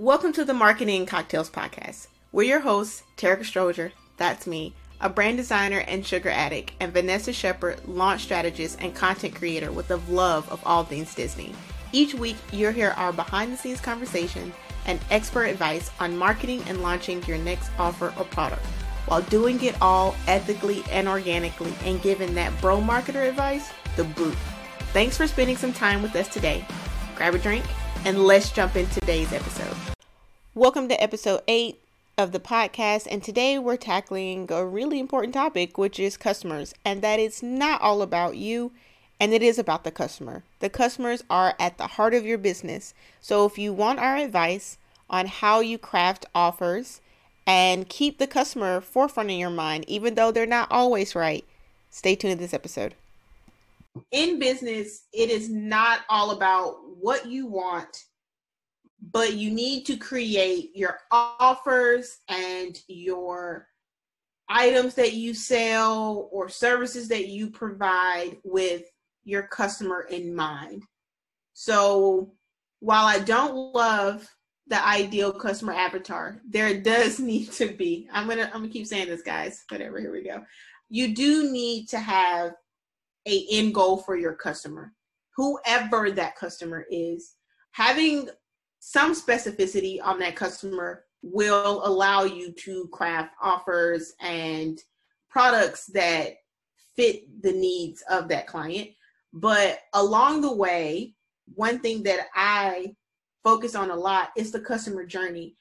Welcome to the Marketing Cocktails Podcast. We're your hosts, Terica Stroger, that's me, a brand designer and sugar addict, and Vanessa Shepard, launch strategist and content creator with a love of all things Disney. Each week, you'll hear our behind the scenes conversation and expert advice on marketing and launching your next offer or product while doing it all ethically and organically and giving that bro marketer advice the boot. Thanks for spending some time with us today. Grab a drink and let's jump in today's episode. Welcome to episode 8 of the podcast, and today we're tackling a really important topic, which is customers, and that it's not all about you and it is about the customer. The customers are at the heart of your business. So if you want our advice on how you craft offers and keep the customer forefront in your mind, even though they're not always right, stay tuned to this episode in business, it is not all about what you want, but you need to create your offers and your items that you sell or services that you provide with your customer in mind. So while I don't love the ideal customer avatar, there does need to be. I'm gonna I'm gonna keep saying this, guys. Whatever, here we go. You do need to have a end goal for your customer. Whoever that customer is having some specificity on that customer will allow you to craft offers and products that fit the needs of that client. But along the way one thing that i focus on a lot is the customer journey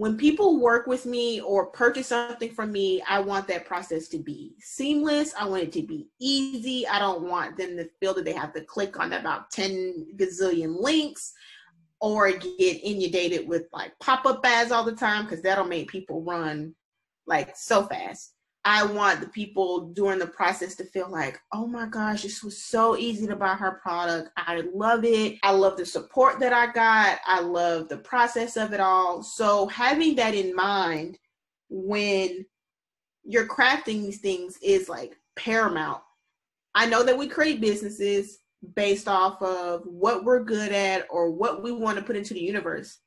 when people work with me or purchase something from me, I want that process to be seamless. I want it to be easy. I don't want them to feel that they have to click on about 10 gazillion links or get inundated with like pop-up ads all the time because that'll make people run like so fast. I want the people during the process to feel like, oh my gosh, this was so easy to buy her product. I love it. I love the support that I got. I love the process of it all. So, having that in mind when you're crafting these things is like paramount. I know that we create businesses based off of what we're good at or what we want to put into the universe,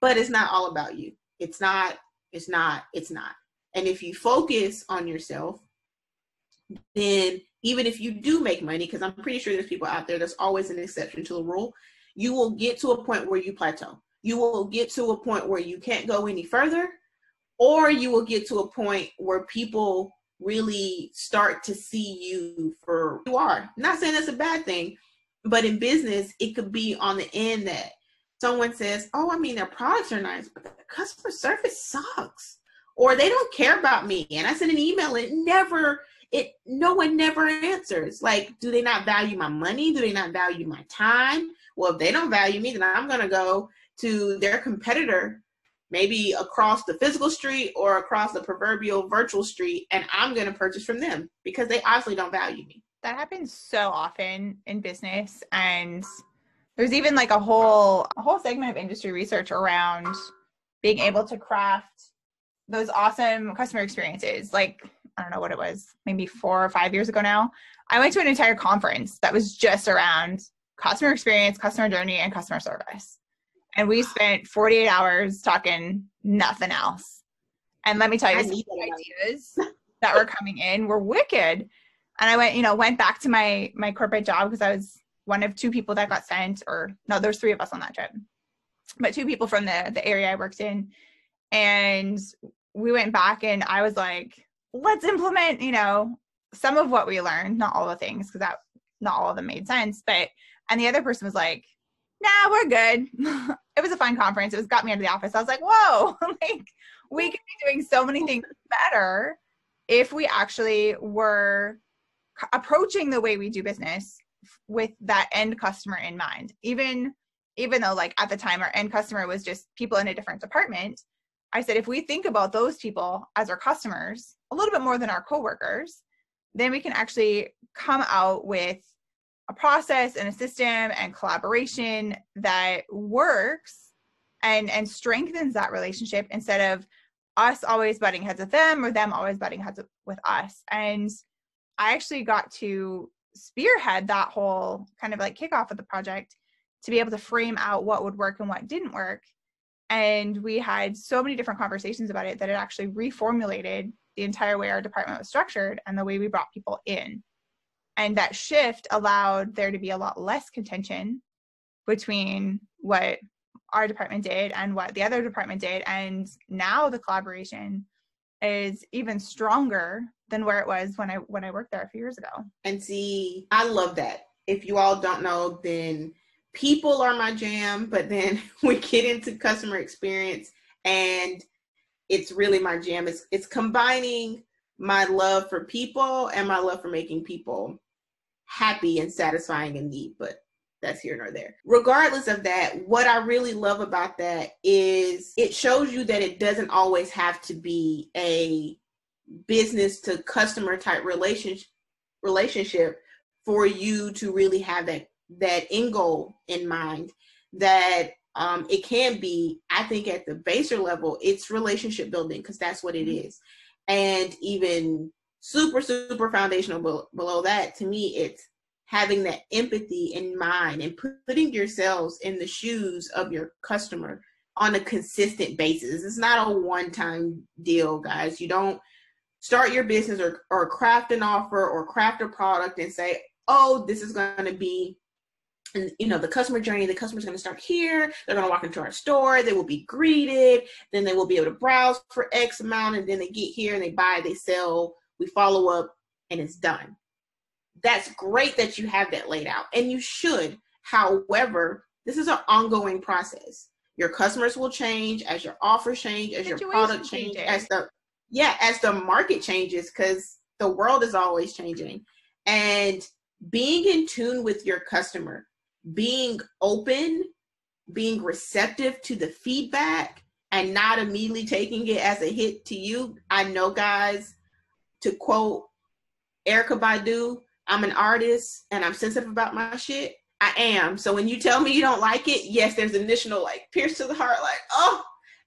but it's not all about you. It's not, it's not, it's not and if you focus on yourself, then even if you do make money, because I'm pretty sure there's people out there that's always an exception to the rule, you will get to a point where you plateau. You will get to a point where you can't go any further, or you will get to a point where people really start to see you for who you are. not saying that's a bad thing, but in business, it could be on the end that someone says, Oh, I mean, their products are nice, but the customer service sucks or they don't care about me. And i send an email and it never it no one never answers. Like do they not value my money? Do they not value my time? Well if they don't value me then i'm going to go to their competitor maybe across the physical street or across the proverbial virtual street and i'm going to purchase from them because they obviously don't value me. That happens so often in business and there's even like a whole a whole segment of industry research around being able to craft those awesome customer experiences. Like, I don't know what it was, maybe four or five years ago now. I went to an entire conference that was just around customer experience, customer journey, and customer service. And we spent 48 hours talking nothing else. And let me tell you, the ideas that were coming in were wicked. And I went, you know, went back to my my corporate job because I was one of two people that got sent, or no, there's three of us on that trip, but two people from the the area I worked in. And we went back and I was like, let's implement, you know, some of what we learned, not all the things, because that not all of them made sense. But and the other person was like, nah, we're good. it was a fun conference. It was got me out of the office. I was like, whoa, like we could be doing so many things better if we actually were approaching the way we do business with that end customer in mind. Even even though like at the time our end customer was just people in a different department, I said, if we think about those people as our customers a little bit more than our coworkers, then we can actually come out with a process and a system and collaboration that works and and strengthens that relationship instead of us always butting heads with them or them always butting heads with us. And I actually got to spearhead that whole kind of like kickoff of the project to be able to frame out what would work and what didn't work. And we had so many different conversations about it that it actually reformulated the entire way our department was structured and the way we brought people in. And that shift allowed there to be a lot less contention between what our department did and what the other department did. And now the collaboration is even stronger than where it was when I when I worked there a few years ago. And see, I love that. If you all don't know, then people are my jam, but then we get into customer experience and it's really my jam. It's it's combining my love for people and my love for making people happy and satisfying and neat, but that's here nor there. Regardless of that, what I really love about that is it shows you that it doesn't always have to be a business to customer type relationship relationship for you to really have that that end goal in mind that um, it can be i think at the baser level it's relationship building because that's what it mm-hmm. and even super super foundational below that to me it's having that empathy in mind and putting yourselves in the shoes of your customer on a consistent basis. It's not a one time deal guys. You don't start your business or, or craft an offer or craft a product and say oh this is going to be and you know the customer journey the customer's going to start here they're going to walk into our store they will be greeted then they will be able to browse for x amount and then they get here and they buy they sell we follow up and it's done. That's great that you have that laid out and you should. However this is an ongoing process. Your customers will change as your offers change as your product change as the yeah as the market changes because the world is always changing. And being in tune with your customer being open, being receptive to the feedback, and not immediately taking it as a hit to you. I know, guys, to quote Erykah Badu, I'm an artist and I'm sensitive about my shit. I am. So when you tell me you don't like it, yes, there's initial like pierce to the heart, like, oh,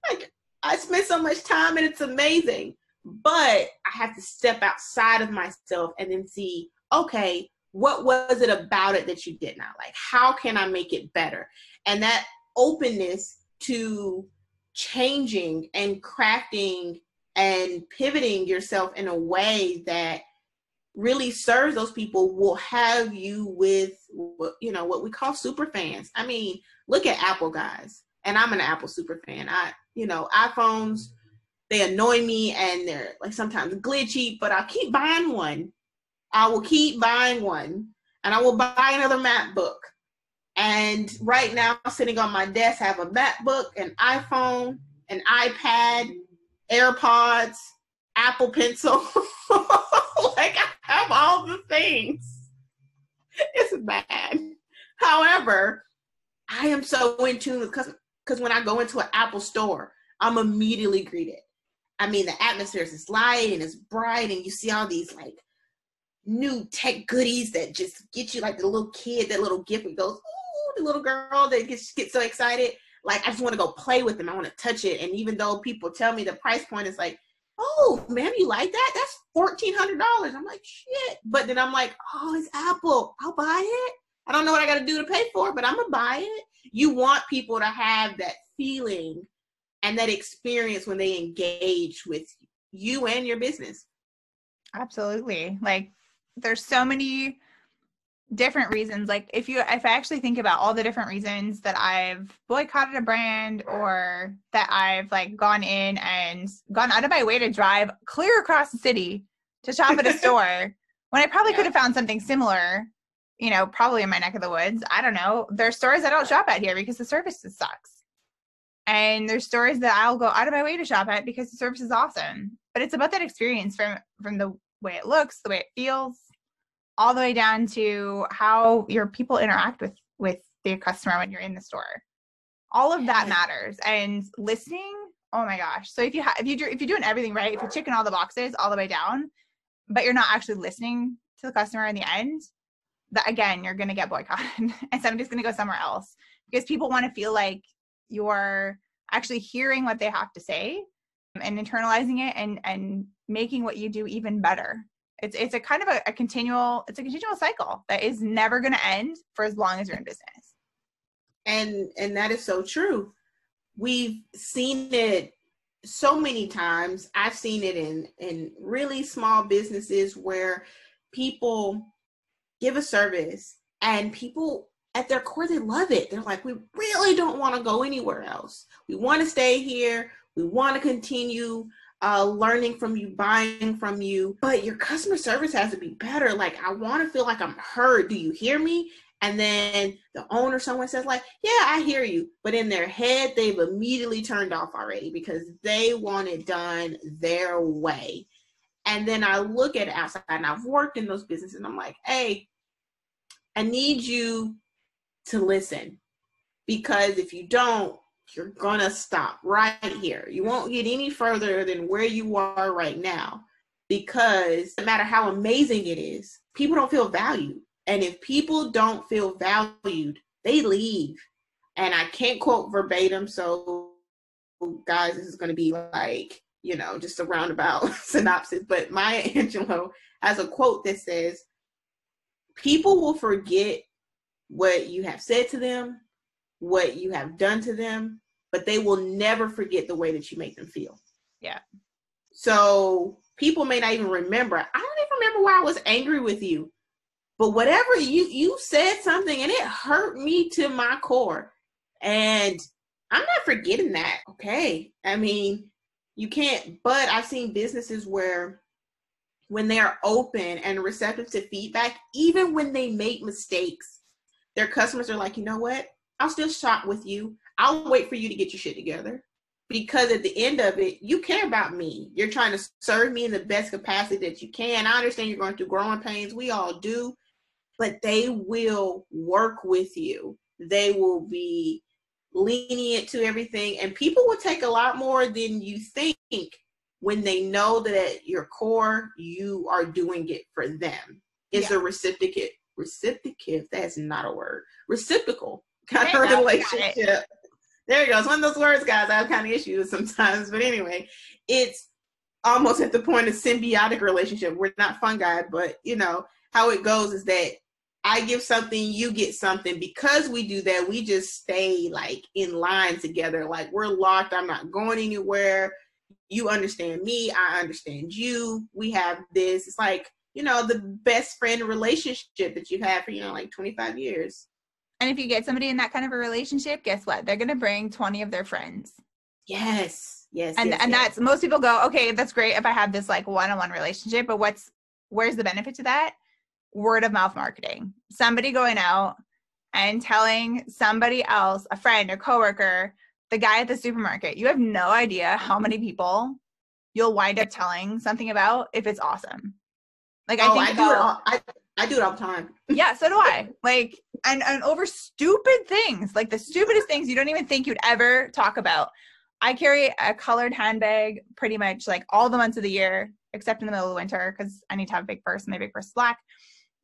like I spent so much time and it's amazing. But I have to step outside of myself and then see, okay, what was it about it that you did not like? How can i make it better? And that openness to changing and crafting and pivoting yourself in a way that really serves those people will have you with you know what we call super fans. I mean look at apple guys. And i'm an apple super fan. I you know iphones they annoy me and they're like sometimes glitchy but i'll keep buying one I will keep buying one and I will buy another MacBook. And right now, sitting on my desk, I have a MacBook, an iPhone, an iPad, AirPods, Apple Pencil. like I have all the things. It's bad. However, I am so in tune because when I go into an Apple store, I'm immediately greeted. I mean, the atmosphere is light and it's bright, and you see all these like new tech goodies that just get you like the little kid, that little gift that goes, ooh, the little girl that gets gets so excited. Like I just want to go play with them. I want to touch it. And even though people tell me the price point is like, oh, ma'am, you like that? That's fourteen hundred dollars. I'm like, shit. But then I'm like, oh, it's Apple. I'll buy it. I don't know what I got to do to pay for it, but I'm gonna buy it. You want people to have that feeling and that experience when they engage with you and your business. Absolutely. Like there's so many different reasons. Like if you if i actually think about all the different reasons that i've boycotted a brand or that i've like gone in and gone out of my way to drive clear across the city to shop at a store when i probably yeah. could have found something similar you know probably in my neck of the woods. I don't know. There's stores i don't shop at here because the service sucks. And there's stores that i'll go out of my way to shop at because the service is awesome. But it's about that experience from from the way it looks the way it feels all the way down to how your people interact with with the customer when you're in the store. All of that matters. And listening oh my gosh. So if you have if you do if you're doing everything right if you're checking all the boxes all the way down but you're not actually listening to the customer in the end that again you're going to get boycotted and somebody's going to go somewhere else because people want to feel like you're actually hearing what they have to say and internalizing it and and making what you do even better it's it's a kind of a, a continual it's a continual cycle that is never going to end for as long as you're in business and and that is so true. We've seen it so many times. I've seen it in in really small businesses where people give a service and people at their core they love it. They're like, we really don't want to go anywhere else. We want to stay here. We want to continue uh, learning from you, buying from you, but your customer service has to be better. Like, I want to feel like I'm heard. Do you hear me? And then the owner, someone says, like, yeah, I hear you. But in their head, they've immediately turned off already because they want it done their way. And then I look at outside and I've worked in those businesses and I'm like, hey, I need you to listen because if you don't, you're gonna stop right here. You won't get any further than where you are right now because no matter how amazing it is, people don't feel valued. And if people don't feel valued, they leave. And I can't quote verbatim, so guys, this is gonna be like, you know, just a roundabout synopsis. But Maya Angelou has a quote that says, People will forget what you have said to them, what you have done to them, but they will never forget the way that you make them feel. Yeah. So people may not even remember. I don't even remember why I was angry with you. But whatever you you said something and it hurt me to my core. And I'm not forgetting that. Okay. I mean, you can't, but I've seen businesses where when they are open and receptive to feedback, even when they make mistakes, their customers are like, you know what? I'll still shop with you. I'll wait for you to get your shit together. Because at the end of it, you care about me. You're trying to serve me in the best capacity that you can. I understand you're going through growing pains. We all do. But they will work with you. They will be lenient to everything. And people will take a lot more than you think when they know that at your core, you are doing it for them. It's yeah. a reciprocate reciprocative. That's not a word. Reciprocal kind of relationship. There you go. It's one of those words, guys. I have kind of issues sometimes, but anyway, it's almost at the point of symbiotic relationship. We're not fungi, but you know how it goes is that I give something, you get something. Because we do that, we just stay like in line together. Like we're locked. I'm not going anywhere. You understand me. I understand you. We have this. It's like you know, the best friend relationship that you've had for, you know, like 25 years. And if you get somebody in that kind of a relationship, guess what? They're going to bring 20 of their friends. Yes. Yes. And yes, and yes. that's most people go, okay, that's great if I have this like one-on-one relationship, but what's where's the benefit to that? Word of mouth marketing. Somebody going out and telling somebody else, a friend or coworker, the guy at the supermarket. You have no idea how many people you'll wind up telling something about if it's awesome. Like I oh, think I about, do it all, I, I do it all the time. yeah, so do I. Like and and over stupid things, like the stupidest things you don't even think you'd ever talk about. I carry a colored handbag pretty much like all the months of the year, except in the middle of winter because I need to have a big purse and my big purse is black.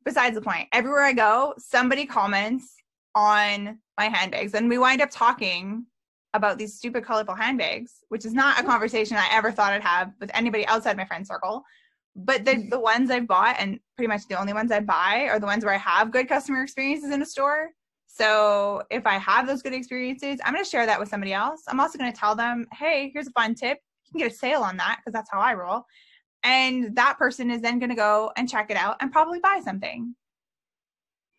Besides the point, everywhere I go, somebody comments on my handbags, and we wind up talking about these stupid colorful handbags, which is not a conversation I ever thought I'd have with anybody outside my friend circle but the, the ones I've bought and pretty much the only ones I buy are the ones where I have good customer experiences in a store. So if I have those good experiences, I'm going to share that with somebody else. I'm also going to tell them, hey, here's a fun tip. You can get a sale on that because that's how I roll. And that person is then going to go and check it out and probably buy something.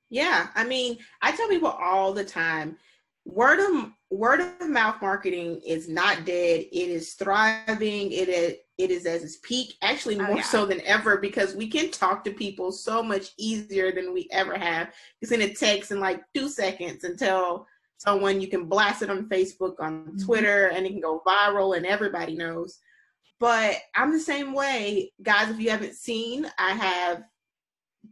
Yeah. I mean, I tell people all the time word of word of mouth marketing is not dead. It is thriving. It is it is at its peak, actually oh, more oh, yeah. so than ever because we can talk to people so much easier than we ever have. You send a text in like two seconds and tell someone you can blast it on Facebook, on mm-hmm. Twitter, and it can go viral and everybody knows. But I'm the same way, guys. If you haven't seen, I have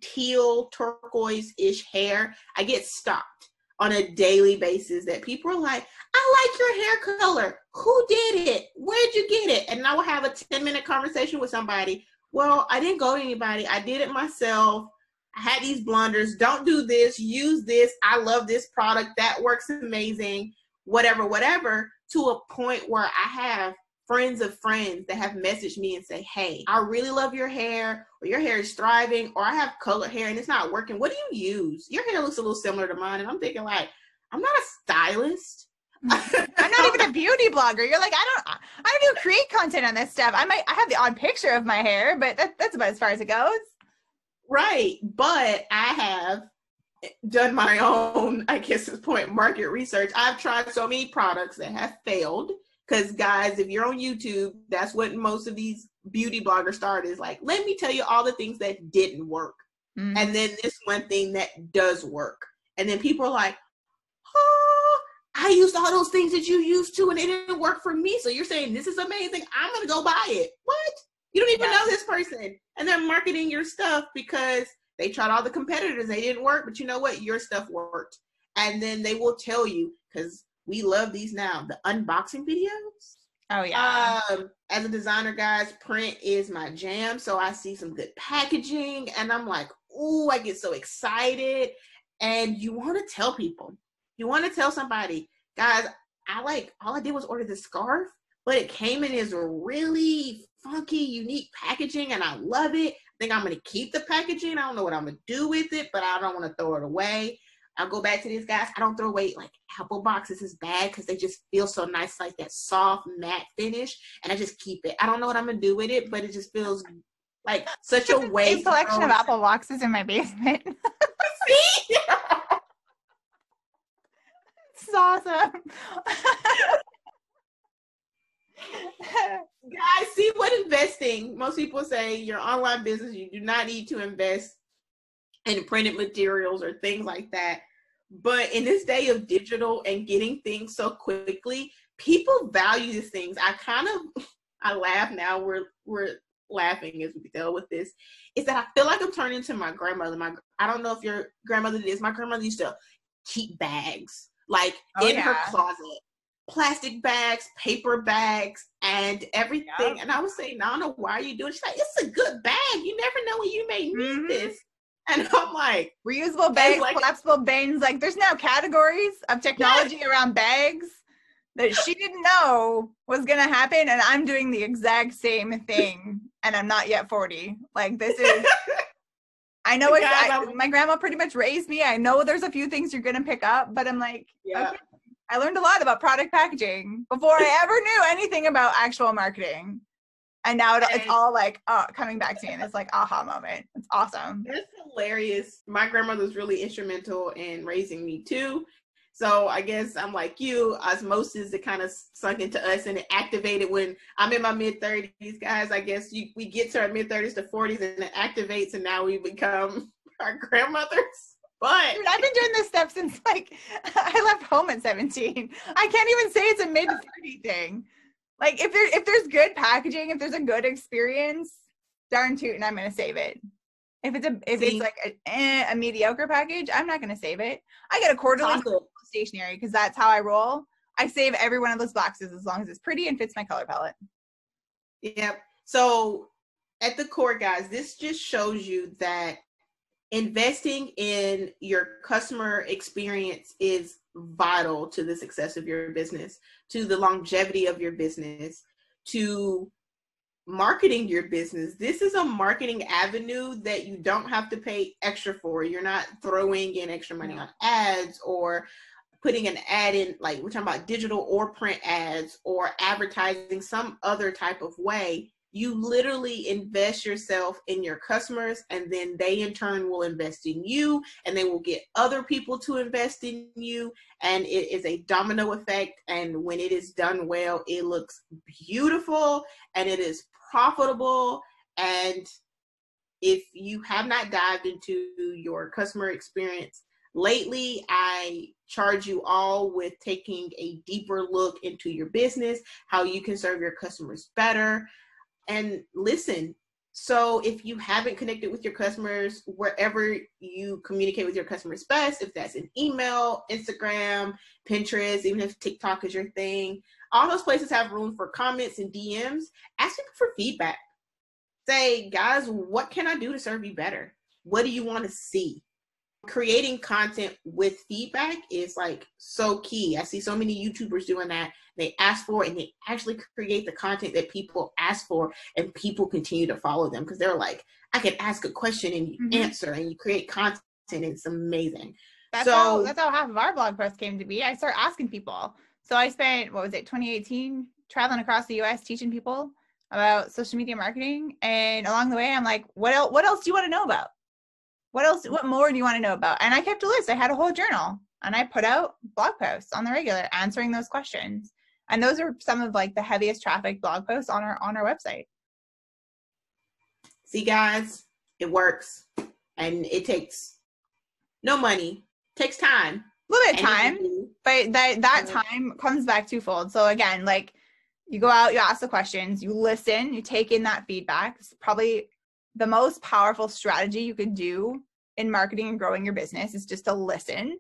teal turquoise ish hair. I get stopped on a daily basis that people are like, I like your hair color. Who did it? Where'd you get it? And I will have a 10 minute conversation with somebody. Well, I didn't go to anybody. I did it myself. I had these blunders. Don't do this. Use this. I love this product. That works amazing. Whatever, whatever. To a point where I have friends of friends that have messaged me and say, Hey, I really love your hair, or your hair is thriving, or I have colored hair and it's not working. What do you use? Your hair looks a little similar to mine. And I'm thinking, like, I'm not a stylist. Mm. I'm not even a beauty blogger. You're like, I don't, I don't do create content on this stuff. I might, I have the odd picture of my hair, but that, that's about as far as it goes. Right, but I have done my own, I guess, this point market research. I've tried so many products that have failed. Because guys, if you're on YouTube, that's what most of these beauty bloggers start is like, let me tell you all the things that didn't work. Mm-hmm. And then this one thing that does work. And then people are like, oh, I used all those things that you used to and it didn't work for me. So you're saying this is amazing. I'm going to go buy it. What? You don't even yeah. know this person. And they're marketing your stuff because they tried all the competitors. They didn't work. But you know what? Your stuff worked. And then they will tell you because we love these now the unboxing videos. Oh yeah. Um, as a designer, guys, print is my jam. So I see some good packaging, and I'm like, ooh, I get so excited. And you want to tell people, you want to tell somebody, guys, I like all I did was order the scarf, but it came in as really funky, unique packaging, and I love it. I think I'm gonna keep the packaging. I don't know what I'm gonna do with it, but I don't want to throw it away. I'll go back to these guys. I don't throw away like apple boxes is bad because they just feel so nice, like that soft matte finish, and I just keep it. I don't know what I'm gonna do with it, but it just feels like such a waste. A collection of oh. apple boxes in my basement. See? it's awesome. Guys, see what investing. Most people say your online business, you do not need to invest in printed materials or things like that. But in this day of digital and getting things so quickly, people value these things. I kind of I laugh now. We're we're laughing as we deal with this. Is that I feel like I'm turning to my grandmother. My I don't know if your grandmother did this. My grandmother used to keep bags like oh, in yeah. her closet, plastic bags, paper bags, and everything. Yep. And I was saying, Nana, why are you doing? She's like, it's a good bag. You never know when you may need mm-hmm. this. And I'm like, reusable bags, like, collapsible bins. Like, there's now categories of technology yes. around bags that she didn't know was going to happen. And I'm doing the exact same thing. and I'm not yet 40. Like, this is. I know it's, I, my grandma pretty much raised me. I know there's a few things you're going to pick up, but I'm like, yeah. okay. I learned a lot about product packaging before I ever knew anything about actual marketing and now it, it's all like uh, coming back to me and it's like aha moment. It's awesome. That's hilarious. My grandmother was really instrumental in raising me too. So i guess i'm like you osmosis it kind of sunk into us and it activated when i'm in my mid 30s guys. I guess you, we get to our mid 30s to 40s and it activates and now we become our grandmothers. But Dude, I've been doing this stuff since like I left home at 17. I can't even say it's a mid 30 thing. Like if there if there's good packaging, if there's a good experience, darn tootin', I'm gonna save it. If it's a if See? it's like a, eh, a, mediocre package, I'm not gonna save it. I get a quarterly stationery because that's how I roll. I save every one of those boxes as long as it's pretty and fits my color palette. Yep. So at the core, guys, this just shows you that investing in your customer experience is vital to the success of your business, to the longevity of your business, to marketing your business. This is a marketing avenue that you don't have to pay extra for. You're not throwing in extra money on ads or putting an ad in, like we're talking about digital or print ads or advertising some other type of way you literally invest yourself in your customers and then they in turn will invest in you and they will get other people to invest in you and it is a domino effect. And when it is done well it looks beautiful and it is profitable. And if you have not dived into your customer experience lately i charge you all with taking a deeper look into your business how you can serve your customers better and listen. So if you haven't connected with your customers wherever you communicate with your customers best if that's an email instagram pinterest even if tiktok is your thing all those places have room for comments and dms ask people for feedback. Say guys what can i do to serve you better? What do you want to see creating content with feedback is like so key. I see so many YouTubers doing that. They ask for and they actually create the content that people ask for, and people continue to follow them because they're like, I can ask a question and you mm-hmm. answer, and you create content. And it's amazing. That's So- how that's how half of our blog posts came to be. I started asking people. So I spent what was it, 2018, traveling across the US teaching people about social media marketing. And along the way, I'm like, what else what else do you want to know about? What else what more do you want to know about? And I kept a list. I had a whole journal and I put out blog posts on the regular answering those questions. And those are some of like the heaviest traffic blog posts on our on our website. See, guys, it works, and it takes no money. takes time. A little bit of time. but that that time comes back twofold so again like you go out you ask the questions you listen you take in that feedback it's probably the most powerful strategy you could do in marketing and growing your business is just to listen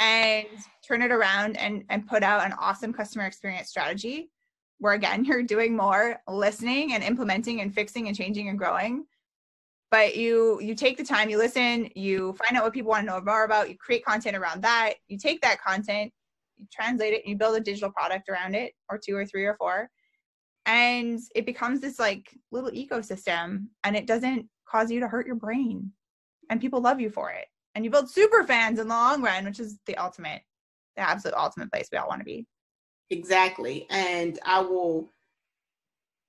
and turn it around and and put out an awesome customer experience strategy where again you're doing more listening and implementing and fixing and changing and growing. But you you take the time you listen you find out what people want to know more about you create content around that you take that content you translate it and you build a digital product around it or two or three or four and it becomes this like little ecosystem and it doesn't cause you to hurt your brain and people love you for it and you build super fans in the long run which is the ultimate the absolute ultimate place we all want to be Exactly. And I will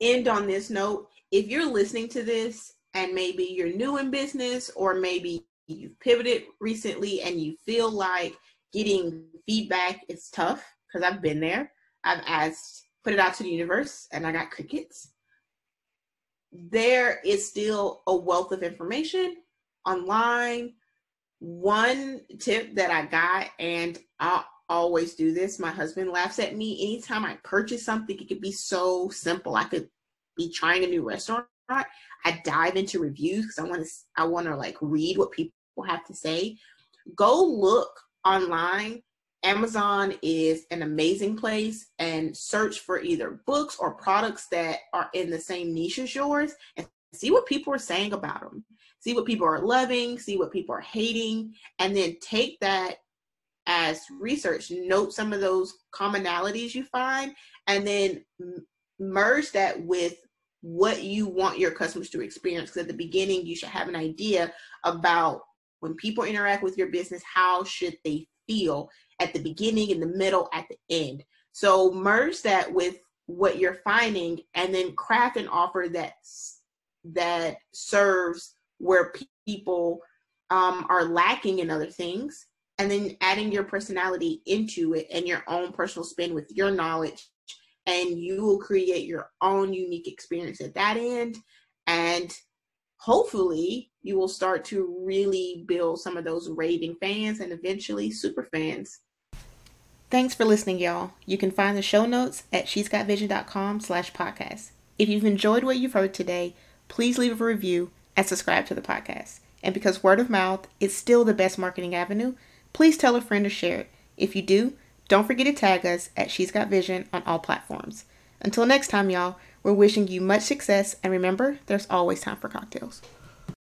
end on this note. If you're listening to this and maybe you're new in business or maybe you've pivoted recently and you feel like getting feedback is tough, because I've been there. I've asked, put it out to the universe, and I got crickets. There is still a wealth of information online. One tip that I got, and I always do this. My husband laughs at me anytime I purchase something. It could be so simple. I could be trying a new restaurant. I dive into reviews because I want to. I want to like read what people have to say. Go look online. Amazon is an amazing place and search for either books or products that are in the same niche as yours and see what people are saying about them. See what people are loving, see what people are hating, and then take that as research note some of those commonalities you find and then merge that with what you want your customers to experience because at the beginning you should have an idea about when people interact with your business how should they feel at the beginning in the middle at the end. So merge that with what you're finding and then craft an offer that's that serves where people um, are lacking in other things and then adding your personality into it and your own personal spin with your knowledge and you will create your own unique experience at that end. And hopefully you will start to really build some of those raving fans and eventually super fans thanks for listening y'all you can find the show notes at she's got vision.com slash podcast if you've enjoyed what you've heard today please leave a review and subscribe to the podcast and because word of mouth is still the best marketing avenue please tell a friend or share it. If you do, don't forget to tag us at She's Got Vision on all platforms. Until next time, y'all, we're wishing you much success and remember, there's always time for cocktails.